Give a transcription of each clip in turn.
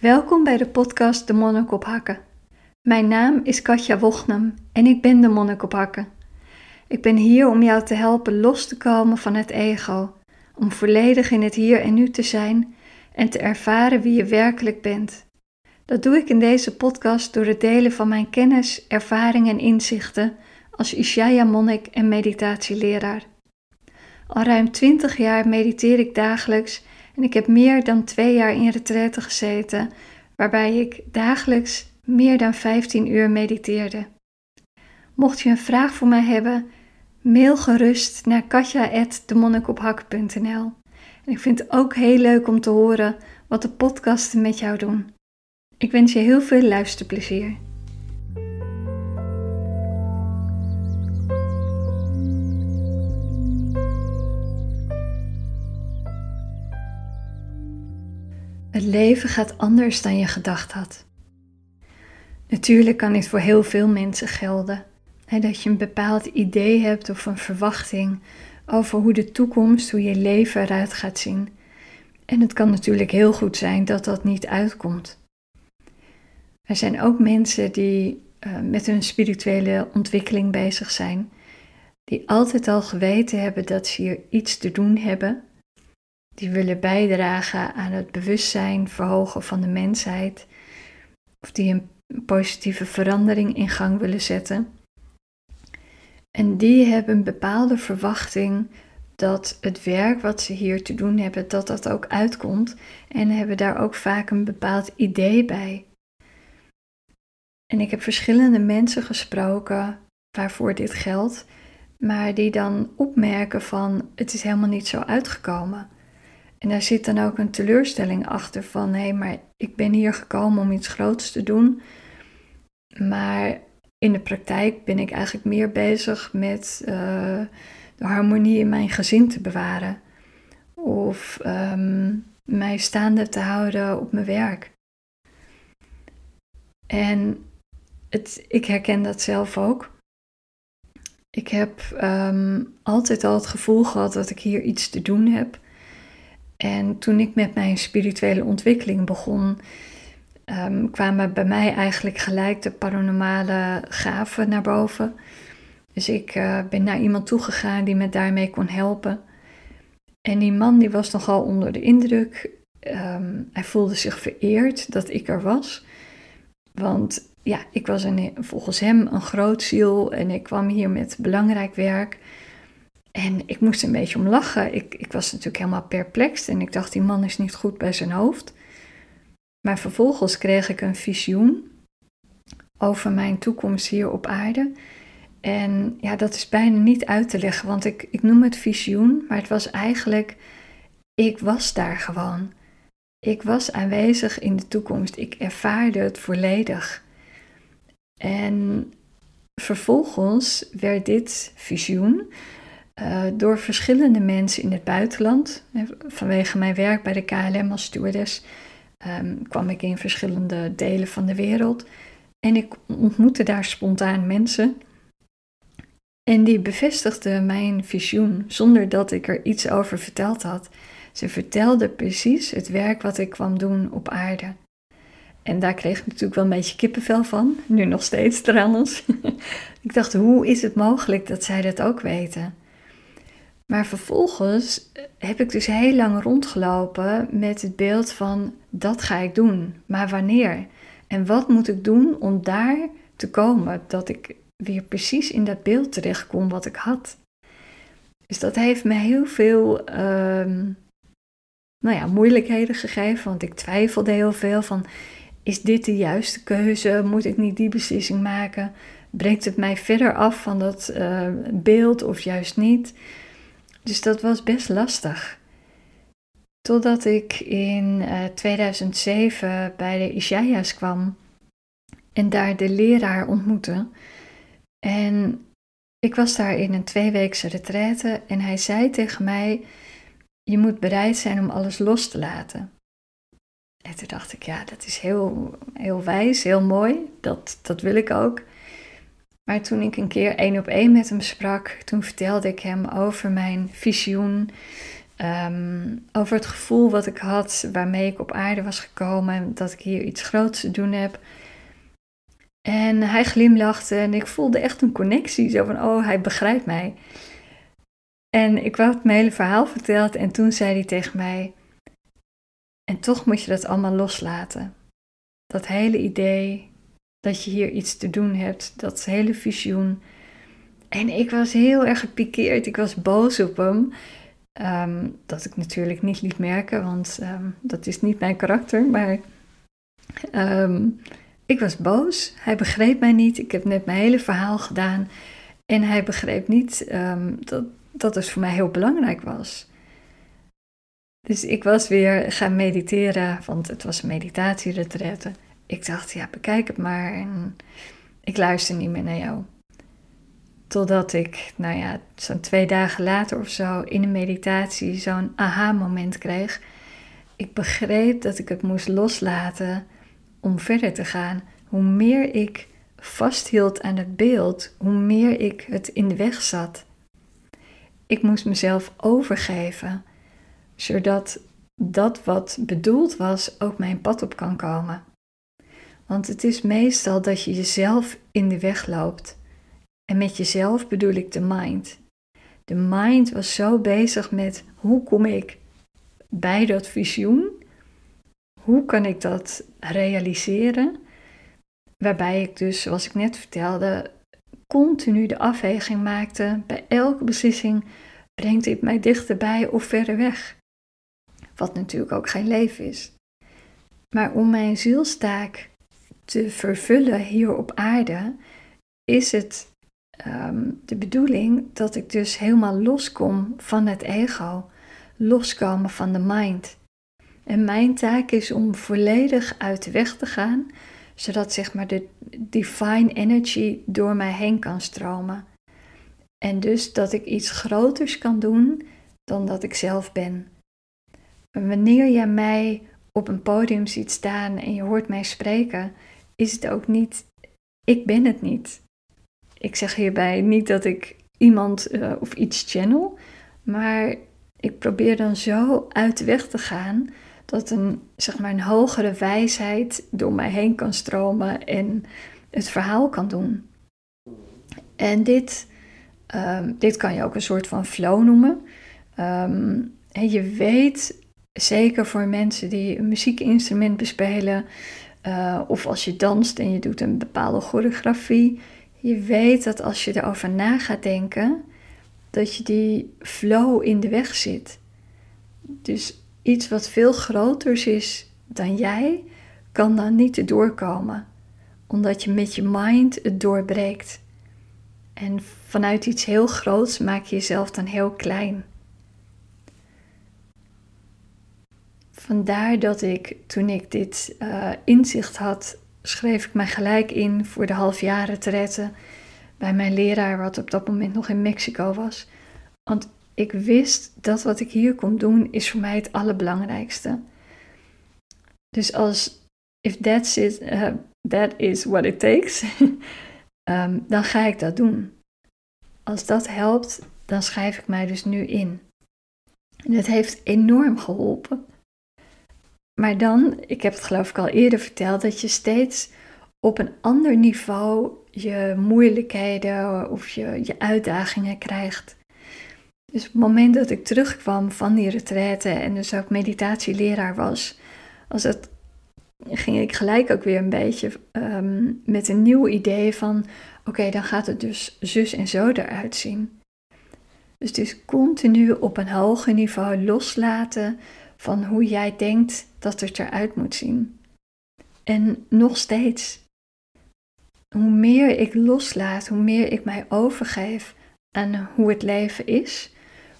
Welkom bij de podcast De Monnik op Hakken. Mijn naam is Katja Wochnam en ik ben de Monnik op Hakken. Ik ben hier om jou te helpen los te komen van het ego, om volledig in het hier en nu te zijn en te ervaren wie je werkelijk bent. Dat doe ik in deze podcast door het delen van mijn kennis, ervaringen en inzichten als Ishaya-monnik en meditatieleraar. Al ruim 20 jaar mediteer ik dagelijks ik heb meer dan twee jaar in retraite gezeten, waarbij ik dagelijks meer dan 15 uur mediteerde. Mocht je een vraag voor mij hebben, mail gerust naar katja.demonnikophakken.nl. En ik vind het ook heel leuk om te horen wat de podcasten met jou doen. Ik wens je heel veel luisterplezier. Het leven gaat anders dan je gedacht had. Natuurlijk kan dit voor heel veel mensen gelden. dat je een bepaald idee hebt of een verwachting over hoe de toekomst, hoe je leven eruit gaat zien. En het kan natuurlijk heel goed zijn dat dat niet uitkomt. Er zijn ook mensen die uh, met hun spirituele ontwikkeling bezig zijn, die altijd al geweten hebben dat ze hier iets te doen hebben die willen bijdragen aan het bewustzijn verhogen van de mensheid, of die een positieve verandering in gang willen zetten. En die hebben een bepaalde verwachting dat het werk wat ze hier te doen hebben, dat dat ook uitkomt en hebben daar ook vaak een bepaald idee bij. En ik heb verschillende mensen gesproken waarvoor dit geldt, maar die dan opmerken van het is helemaal niet zo uitgekomen. En daar zit dan ook een teleurstelling achter van hé, maar ik ben hier gekomen om iets groots te doen. Maar in de praktijk ben ik eigenlijk meer bezig met uh, de harmonie in mijn gezin te bewaren. Of um, mij staande te houden op mijn werk. En het, ik herken dat zelf ook. Ik heb um, altijd al het gevoel gehad dat ik hier iets te doen heb. En toen ik met mijn spirituele ontwikkeling begon, um, kwamen bij mij eigenlijk gelijk de paranormale gaven naar boven. Dus ik uh, ben naar iemand toegegaan die me daarmee kon helpen. En die man die was nogal onder de indruk. Um, hij voelde zich vereerd dat ik er was. Want ja, ik was een, volgens hem een groot ziel en ik kwam hier met belangrijk werk. En ik moest een beetje om lachen. Ik, ik was natuurlijk helemaal perplex en ik dacht, die man is niet goed bij zijn hoofd. Maar vervolgens kreeg ik een visioen over mijn toekomst hier op aarde. En ja, dat is bijna niet uit te leggen, want ik, ik noem het visioen, maar het was eigenlijk, ik was daar gewoon. Ik was aanwezig in de toekomst. Ik ervaarde het volledig. En vervolgens werd dit visioen uh, door verschillende mensen in het buitenland. Vanwege mijn werk bij de KLM als stewardess um, kwam ik in verschillende delen van de wereld. En ik ontmoette daar spontaan mensen. En die bevestigden mijn visioen zonder dat ik er iets over verteld had. Ze vertelden precies het werk wat ik kwam doen op aarde. En daar kreeg ik natuurlijk wel een beetje kippenvel van, nu nog steeds trouwens. ik dacht, hoe is het mogelijk dat zij dat ook weten? Maar vervolgens heb ik dus heel lang rondgelopen met het beeld van dat ga ik doen, maar wanneer? En wat moet ik doen om daar te komen, dat ik weer precies in dat beeld terechtkom wat ik had? Dus dat heeft me heel veel ehm, nou ja, moeilijkheden gegeven, want ik twijfelde heel veel van is dit de juiste keuze? Moet ik niet die beslissing maken? Brengt het mij verder af van dat uh, beeld of juist niet? Dus dat was best lastig. Totdat ik in uh, eh, 2007 bij de Ishaya's kwam en daar de leraar ontmoette. En ik was daar in een tweeweekse retraite en hij zei tegen mij: Je moet bereid zijn om alles los te laten. En toen dacht ik: Ja, dat is heel, heel wijs, heel mooi. Dat, dat wil ik ook. Maar toen ik een keer één op één met hem sprak, toen vertelde ik hem over mijn visioen, Ehm, over het gevoel wat ik had waarmee ik op aarde was gekomen en dat ik hier iets groots te doen heb. En hij glimlachte en ik voelde echt een connectie. Zo van, oh, hij begrijpt mij. En ik had mijn hele verhaal verteld en toen zei hij tegen mij, en toch moet je dat allemaal loslaten. Dat hele idee dat je hier iets te doen hebt, dat hele visioen. En ik was heel erg gepikeerd, ik was boos op hem. Ehm, dat ik natuurlijk niet liet merken, want ehm, dat is niet mijn karakter. Maar ehm, ik was boos. Hij begreep mij niet. Ik heb net mijn hele verhaal gedaan. En hij begreep niet dat, dat het voor mij heel belangrijk was. Dus ik was weer gaan mediteren, want het was een meditatieretraite. Ik dacht, ja, bekijk het maar ik luister niet meer naar jou. Totdat ik, nou ja, zo'n twee dagen later of zo in een meditatie zo'n aha-moment kreeg. Ik begreep dat ik het moest loslaten om verder te gaan. Hoe meer ik vasthield aan het beeld, hoe meer ik het in de weg zat. Ik moest mezelf overgeven, zodat dat wat bedoeld was ook mijn pad op kan komen. Want het is meestal dat je jezelf in de weg loopt. En met jezelf bedoel ik de mind. De mind was zo bezig met hoe kom ik bij dat visioen? Hoe kan ik dat realiseren? Waarbij ik dus, zoals ik net vertelde, continu de afweging maakte. Bij elke beslissing brengt dit mij dichterbij of verder weg. Wat natuurlijk ook geen leven is. Maar om mijn zielstaak te vervullen hier op aarde, is het Ehm, de bedoeling dat ik dus helemaal loskom van het ego, loskomen van de mind. En mijn taak is om volledig uit de weg te gaan, zodat zeg maar de divine energy door mij heen kan stromen. En dus dat ik iets groters kan doen dan dat ik zelf ben. En wanneer jij mij op een podium ziet staan en je hoort mij spreken, is het ook niet, ik ben het niet. Ik zeg hierbij niet dat ik iemand uh, of iets channel, maar ik probeer dan zo uit de weg te gaan dat een, zeg maar, een hogere wijsheid door mij heen kan stromen en het verhaal kan doen. En dit, um, dit kan je ook een soort van flow noemen. Um, en je weet, zeker voor mensen die een muziekinstrument bespelen, uh, of als je danst en je doet een bepaalde choreografie, je weet dat als je erover na gaat denken, dat je die flow in de weg zit. Dus iets wat veel groters is dan jij, kan dan niet doorkomen, omdat je met je mind het doorbreekt. En vanuit iets heel groots maak je jezelf dan heel klein. Vandaar dat ik toen ik dit uh, inzicht had schreef ik mij gelijk in voor de halfjaren te redden bij mijn leraar, wat op dat moment nog in Mexico was. Want ik wist dat wat ik hier kon doen, is voor mij het allerbelangrijkste. Dus als, if that's it, uh, that is what it takes, ehm, dan ga ik dat doen. Als dat helpt, dan schrijf ik mij dus nu in. En het heeft enorm geholpen. Maar dan, ik heb het geloof ik al eerder verteld, dat je steeds op een ander niveau je moeilijkheden of je, je uitdagingen krijgt. Dus op het moment dat ik terugkwam van die retraite en dus ook meditatieleraar was, was het, ging ik gelijk ook weer een beetje ehm, met een nieuw idee van, oké, dan gaat het dus zus en zo eruit zien. Dus het is continu op een hoger niveau loslaten van hoe jij denkt dat het eruit moet zien. En nog steeds, hoe meer ik loslaat, hoe meer ik mij overgeef aan hoe het leven is,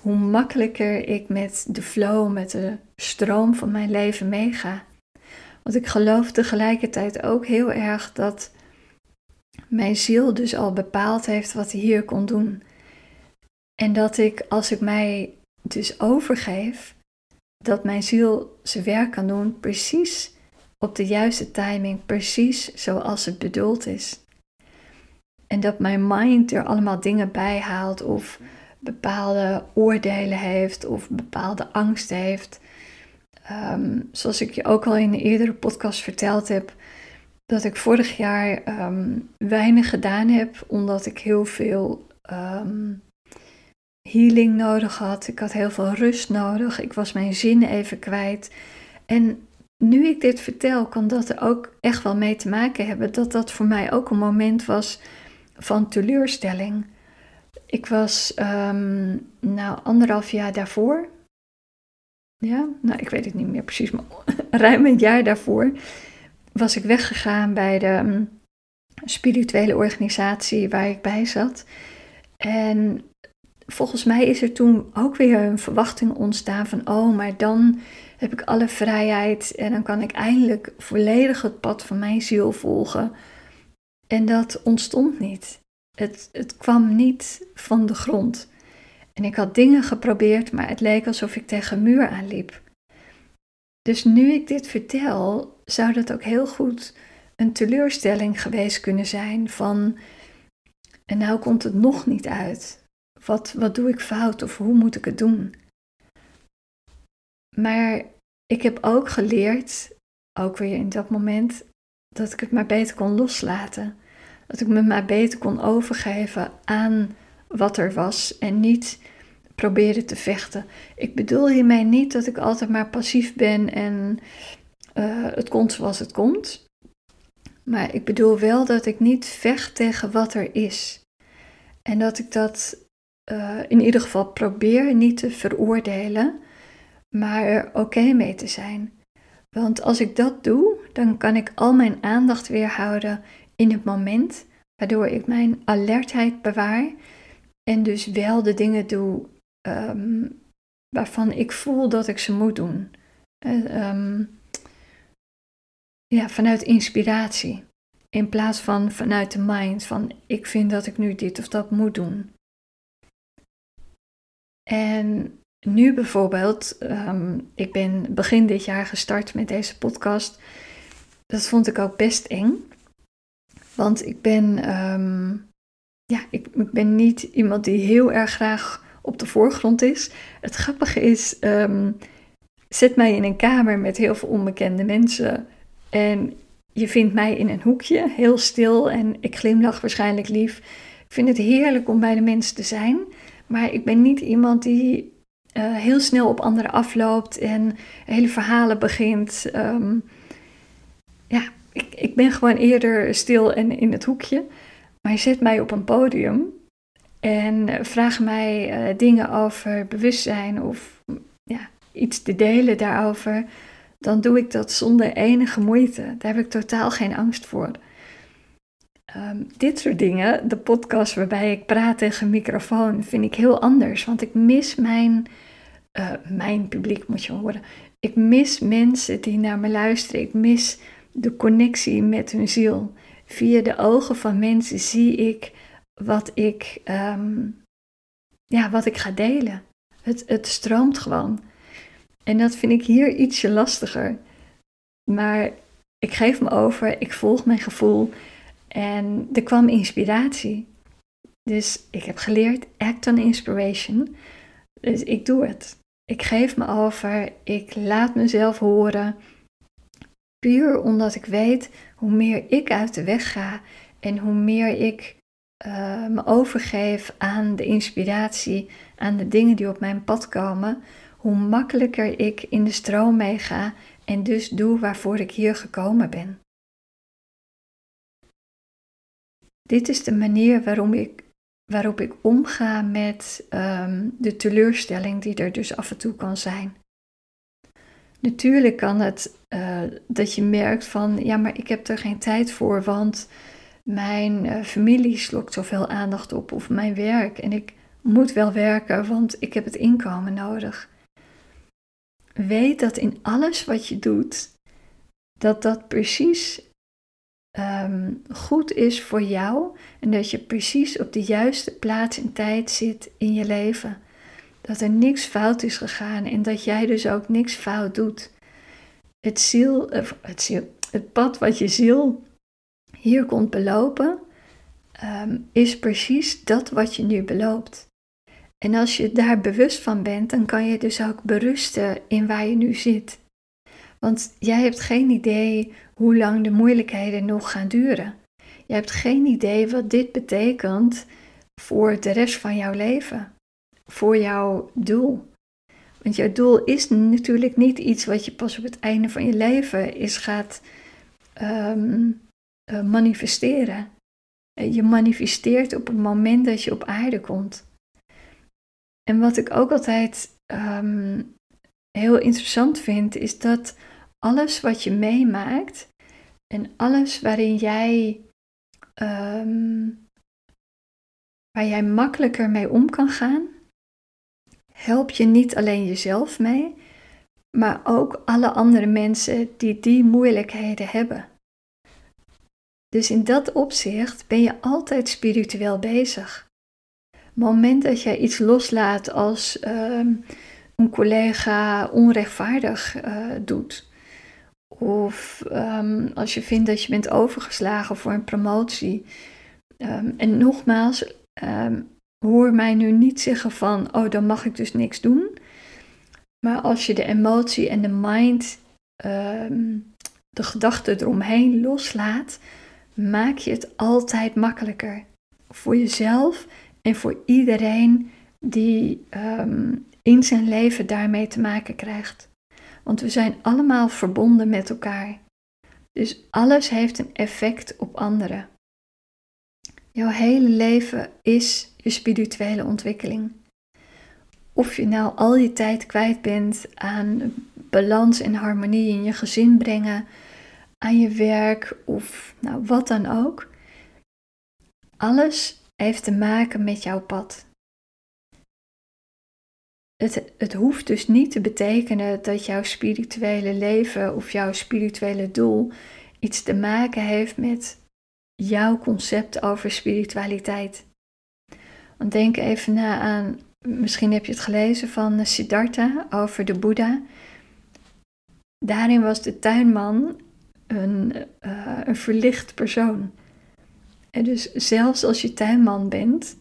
hoe makkelijker ik met de flow, met de stroom van mijn leven meega. Want ik geloof tegelijkertijd ook heel erg dat mijn ziel dus al bepaald heeft wat hij hier kon doen. En dat ik, als ik mij dus overgeef, dat mijn ziel zijn werk kan doen precies op de juiste timing, precies zoals het bedoeld is. En dat mijn mind er allemaal dingen bij haalt of bepaalde oordelen heeft of bepaalde angst heeft. Ehm, zoals ik je ook al in een eerdere podcast verteld heb, dat ik vorig jaar ehm, weinig gedaan heb, omdat ik heel veel ehm, healing nodig had. Ik had heel veel rust nodig. Ik was mijn zin even kwijt. En nu ik dit vertel, kan dat er ook echt wel mee te maken hebben dat dat voor mij ook een moment was van teleurstelling. Ik was um, nou anderhalf jaar daarvoor. Ja, nou ik weet het niet meer precies, maar ruim een jaar daarvoor was ik weggegaan bij de ehm, spirituele organisatie waar ik bij zat. En volgens mij is er toen ook weer een verwachting ontstaan van, oh, maar dan heb ik alle vrijheid en dan kan ik eindelijk volledig het pad van mijn ziel volgen. En dat ontstond niet. Het, het kwam niet van de grond. En ik had dingen geprobeerd, maar het leek alsof ik tegen een muur aanliep. Dus nu ik dit vertel, zou dat ook heel goed een teleurstelling geweest kunnen zijn van, en nou komt het nog niet uit. Wat, wat doe ik fout of hoe moet ik het doen? Maar ik heb ook geleerd, ook weer in dat moment, dat ik het maar beter kon loslaten. Dat ik me maar beter kon overgeven aan wat er was en niet proberen te vechten. Ik bedoel hiermee niet dat ik altijd maar passief ben en uh, het komt zoals het komt. Maar ik bedoel wel dat ik niet vecht tegen wat er is. En dat ik dat uh, in ieder geval probeer niet te veroordelen, maar er oké mee te zijn. Want als ik dat doe, dan kan ik al mijn aandacht weer houden in het moment, waardoor ik mijn alertheid bewaar en dus wel de dingen doe um, waarvan ik voel dat ik ze moet doen. Um, ja, vanuit inspiratie. In plaats van vanuit de mind, van ik vind dat ik nu dit of dat moet doen. En nu bijvoorbeeld, um, ik ben begin dit jaar gestart met deze podcast. Dat vond ik ook best eng. Want ik ben, um, ja, ik, ik, ben niet iemand die heel erg graag op de voorgrond is. Het grappige is, um, zet mij in een kamer met heel veel onbekende mensen. En je vindt mij in een hoekje, heel stil en ik glimlach waarschijnlijk lief. Ik vind het heerlijk om bij de mensen te zijn, maar ik ben niet iemand die uh, heel snel op anderen afloopt en hele verhalen begint. Um, ja, ik, ik ben gewoon eerder stil en in het hoekje. Maar je zet mij op een podium en vraagt mij uh, dingen over bewustzijn of ja, iets te delen daarover dan doe ik dat zonder enige moeite. Daar heb ik totaal geen angst voor. Ehm, dit soort dingen, de podcast waarbij ik praat tegen een microfoon, vind ik heel anders. Want ik mis mijn, uh, mijn publiek, moet je horen. Ik mis mensen die naar me luisteren. Ik mis de connectie met hun ziel. Via de ogen van mensen zie ik wat ik, um, ja, wat ik ga delen. Het, het stroomt gewoon. En dat vind ik hier ietsje lastiger. Maar ik geef me over, ik volg mijn gevoel en er kwam inspiratie. Dus ik heb geleerd act on inspiration. Dus ik doe het. Ik geef me over, ik laat mezelf horen. Puur omdat ik weet hoe meer ik uit de weg ga en hoe meer ik uh, me overgeef aan de inspiratie, aan de dingen die op mijn pad komen, hoe makkelijker ik in de stroom meega en dus doe waarvoor ik hier gekomen ben. Dit is de manier waarom ik, waarop ik omga met um, de teleurstelling die er dus af en toe kan zijn. Natuurlijk kan het uh, dat je merkt van, ja, maar ik heb er geen tijd voor, want mijn uh, familie slokt zoveel aandacht op of mijn werk en ik moet wel werken, want ik heb het inkomen nodig weet dat in alles wat je doet, dat dat precies ehm, goed is voor jou en dat je precies op de juiste plaats en tijd zit in je leven. Dat er niks fout is gegaan en dat jij dus ook niks fout doet. Het, ziel, het, ziel, het pad wat je ziel hier komt belopen, um, is precies dat wat je nu beloopt. En als je daar bewust van bent, dan kan je dus ook berusten in waar je nu zit. Want jij hebt geen idee hoe lang de moeilijkheden nog gaan duren. Je hebt geen idee wat dit betekent voor de rest van jouw leven, voor jouw doel. Want jouw doel is natuurlijk niet iets wat je pas op het einde van je leven is gaat ehm, eh, manifesteren. Eh, je manifesteert op het moment dat je op aarde komt. En wat ik ook altijd ehm, heel interessant vind, is dat alles wat je meemaakt en alles waarin jij, ehm, waar jij makkelijker mee om kan gaan, help je niet alleen jezelf mee, maar ook alle andere mensen die die moeilijkheden hebben. Dus in dat opzicht ben je altijd spiritueel bezig. Het moment dat jij iets loslaat als ehm, een collega onrechtvaardig uh, doet, of ehm, als je vindt dat je bent overgeslagen voor een promotie. Ehm, en nogmaals, hoor mij nu niet zeggen van, oh dan mag ik dus niks doen. Maar als je de emotie en de mind, de gedachten eromheen loslaat, maak je het altijd makkelijker. Voor jezelf en voor iedereen die ehm, in zijn leven daarmee te maken krijgt. Want we zijn allemaal verbonden met elkaar. Dus alles heeft een effect op anderen. Jouw hele leven is je spirituele ontwikkeling. Of je nou al je tijd kwijt bent aan balans en harmonie in je gezin brengen, aan je werk of nou, wat dan ook. Alles heeft te maken met jouw pad. Het, het hoeft dus niet te betekenen dat jouw spirituele leven of jouw spirituele doel iets te maken heeft met jouw concept over spiritualiteit. Want denk even na aan, misschien heb je het gelezen van Siddhartha over de Boeddha. Daarin was de tuinman een, uh, een verlicht persoon. En dus zelfs als je tuinman bent,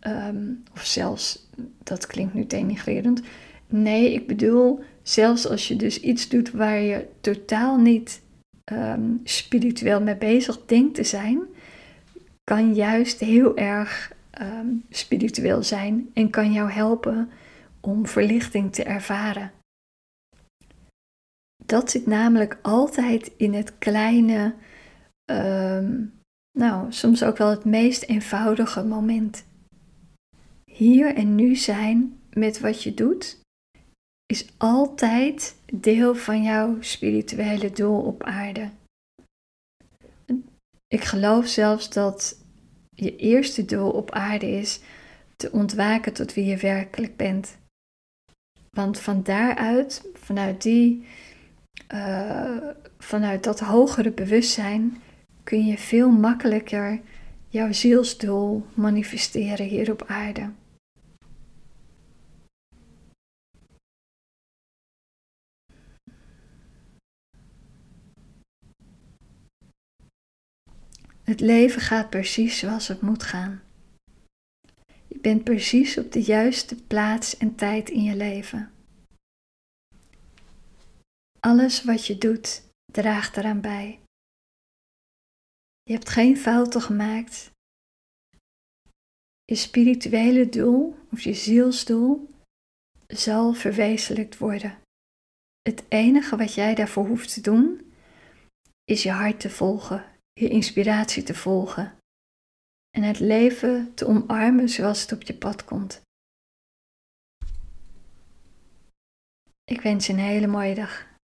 ehm, of zelfs, dat klinkt nu denigrerend. Nee, ik bedoel, zelfs als je dus iets doet waar je totaal niet ehm, spiritueel mee bezig denkt te zijn, kan juist heel erg ehm, spiritueel zijn en kan jou helpen om verlichting te ervaren. Dat zit namelijk altijd in het kleine, ehm, nou, soms ook wel het meest eenvoudige moment. Hier en nu zijn met wat je doet, is altijd deel van jouw spirituele doel op aarde. Ik geloof zelfs dat je eerste doel op aarde is te ontwaken tot wie je werkelijk bent. Want van daaruit, vanuit die uh, vanuit dat hogere bewustzijn kun je veel makkelijker jouw zielsdoel manifesteren hier op aarde. Het leven gaat precies zoals het moet gaan. Je bent precies op de juiste plaats en tijd in je leven. Alles wat je doet draagt eraan bij. Je hebt geen fouten gemaakt. Je spirituele doel of je zielsdoel zal verwezenlijkt worden. Het enige wat jij daarvoor hoeft te doen is je hart te volgen, je inspiratie te volgen en het leven te omarmen zoals het op je pad komt. Ik wens je een hele mooie dag.